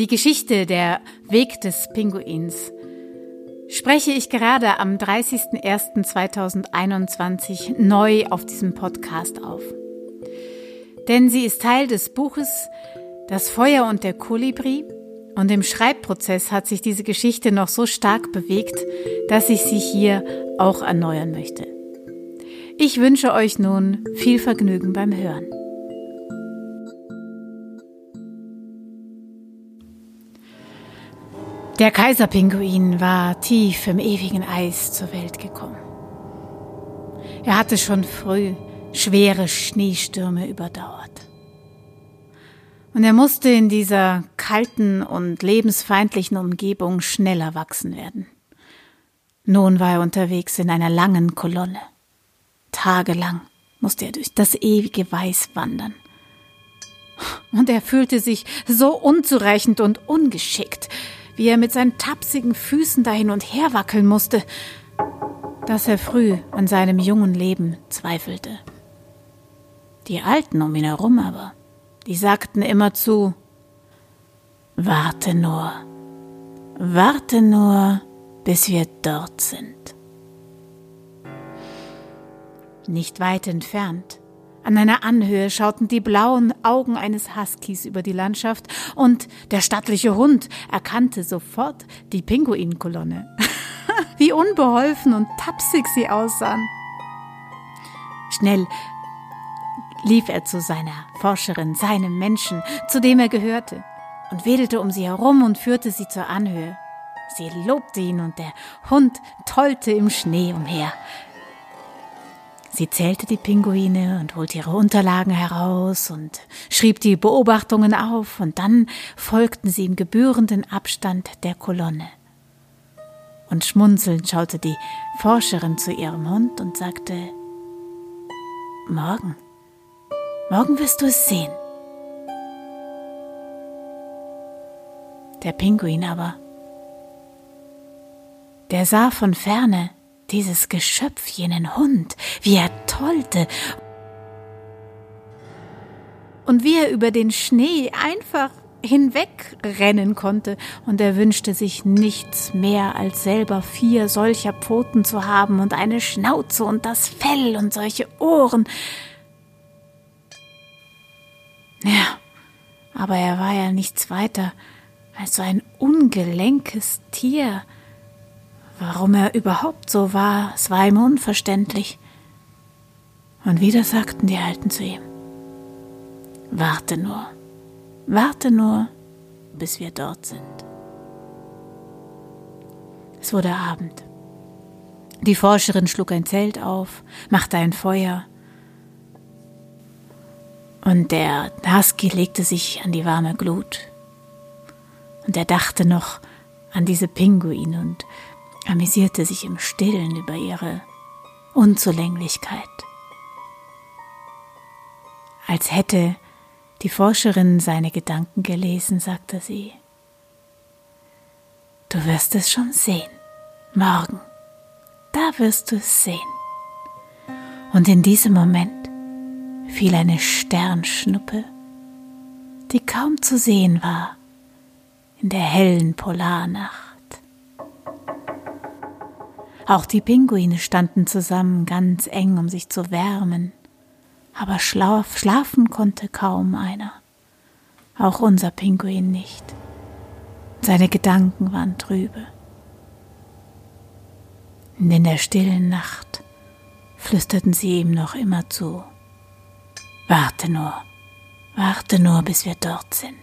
Die Geschichte der Weg des Pinguins spreche ich gerade am 30.01.2021 neu auf diesem Podcast auf. Denn sie ist Teil des Buches Das Feuer und der Kolibri und im Schreibprozess hat sich diese Geschichte noch so stark bewegt, dass ich sie hier auch erneuern möchte. Ich wünsche euch nun viel Vergnügen beim Hören. Der Kaiserpinguin war tief im ewigen Eis zur Welt gekommen. Er hatte schon früh schwere Schneestürme überdauert. Und er musste in dieser kalten und lebensfeindlichen Umgebung schneller wachsen werden. Nun war er unterwegs in einer langen Kolonne. Tagelang musste er durch das ewige Weiß wandern. Und er fühlte sich so unzureichend und ungeschickt, wie er mit seinen tapsigen Füßen da hin und her wackeln musste, dass er früh an seinem jungen Leben zweifelte. Die Alten um ihn herum aber, die sagten immerzu, Warte nur, warte nur, bis wir dort sind. Nicht weit entfernt an einer Anhöhe schauten die blauen Augen eines Huskies über die Landschaft und der stattliche Hund erkannte sofort die Pinguinkolonne. Wie unbeholfen und tapsig sie aussahen. Schnell lief er zu seiner Forscherin, seinem Menschen, zu dem er gehörte, und wedelte um sie herum und führte sie zur Anhöhe. Sie lobte ihn und der Hund tollte im Schnee umher. Sie zählte die Pinguine und holte ihre Unterlagen heraus und schrieb die Beobachtungen auf, und dann folgten sie im gebührenden Abstand der Kolonne. Und schmunzelnd schaute die Forscherin zu ihrem Hund und sagte Morgen, morgen wirst du es sehen. Der Pinguin aber, der sah von ferne dieses Geschöpf, jenen Hund, wie er tollte. Und wie er über den Schnee einfach hinwegrennen konnte, und er wünschte sich nichts mehr, als selber vier solcher Pfoten zu haben und eine Schnauze und das Fell und solche Ohren. Ja, aber er war ja nichts weiter als so ein ungelenkes Tier, Warum er überhaupt so war, es war ihm unverständlich. Und wieder sagten die Alten zu ihm, Warte nur, warte nur, bis wir dort sind. Es wurde Abend. Die Forscherin schlug ein Zelt auf, machte ein Feuer, und der Husky legte sich an die warme Glut. Und er dachte noch an diese Pinguine und amüsierte sich im Stillen über ihre Unzulänglichkeit. Als hätte die Forscherin seine Gedanken gelesen, sagte sie, Du wirst es schon sehen, morgen, da wirst du es sehen. Und in diesem Moment fiel eine Sternschnuppe, die kaum zu sehen war in der hellen Polarnacht. Auch die Pinguine standen zusammen ganz eng, um sich zu wärmen. Aber schlaf, schlafen konnte kaum einer. Auch unser Pinguin nicht. Seine Gedanken waren trübe. Und in der stillen Nacht flüsterten sie ihm noch immer zu. Warte nur, warte nur, bis wir dort sind.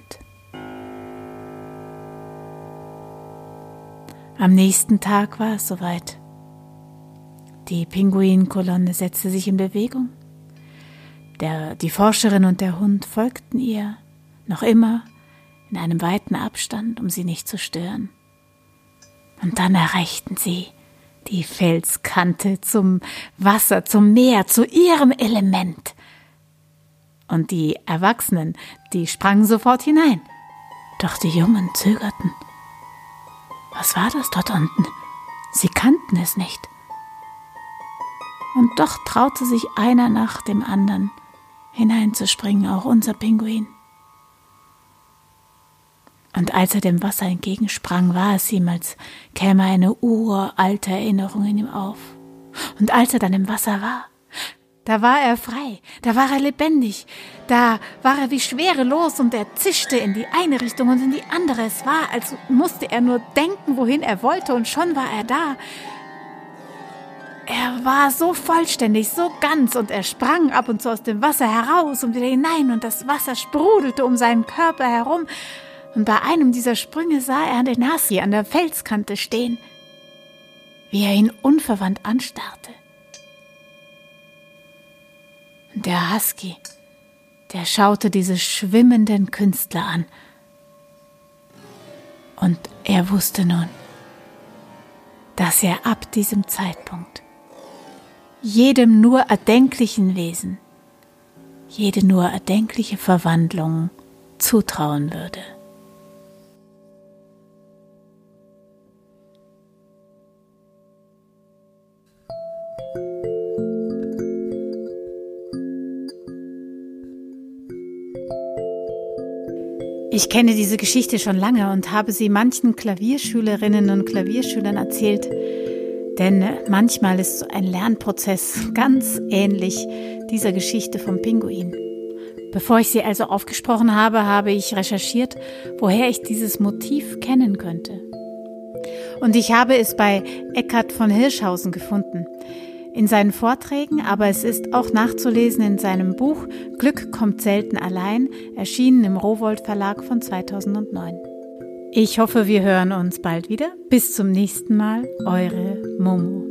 Am nächsten Tag war es soweit. Die Pinguinkolonne setzte sich in Bewegung. Der, die Forscherin und der Hund folgten ihr, noch immer in einem weiten Abstand, um sie nicht zu stören. Und dann erreichten sie die Felskante zum Wasser, zum Meer, zu ihrem Element. Und die Erwachsenen, die sprangen sofort hinein. Doch die Jungen zögerten. Was war das dort unten? Sie kannten es nicht und doch traute sich einer nach dem anderen hineinzuspringen, auch unser Pinguin. Und als er dem Wasser entgegensprang, war es ihm, als käme eine uralte Erinnerung in ihm auf. Und als er dann im Wasser war, da war er frei, da war er lebendig, da war er wie schwerelos und er zischte in die eine Richtung und in die andere. Es war, als musste er nur denken, wohin er wollte und schon war er da. Er war so vollständig, so ganz und er sprang ab und zu aus dem Wasser heraus und wieder hinein und das Wasser sprudelte um seinen Körper herum und bei einem dieser Sprünge sah er den Husky an der Felskante stehen, wie er ihn unverwandt anstarrte. Der Husky, der schaute diese schwimmenden Künstler an. Und er wusste nun, dass er ab diesem Zeitpunkt jedem nur erdenklichen Wesen, jede nur erdenkliche Verwandlung zutrauen würde. Ich kenne diese Geschichte schon lange und habe sie manchen Klavierschülerinnen und Klavierschülern erzählt, denn manchmal ist so ein Lernprozess ganz ähnlich dieser Geschichte vom Pinguin. Bevor ich sie also aufgesprochen habe, habe ich recherchiert, woher ich dieses Motiv kennen könnte. Und ich habe es bei Eckhard von Hirschhausen gefunden in seinen Vorträgen, aber es ist auch nachzulesen in seinem Buch Glück kommt selten allein, erschienen im Rowold Verlag von 2009. Ich hoffe, wir hören uns bald wieder. Bis zum nächsten Mal, eure Momo.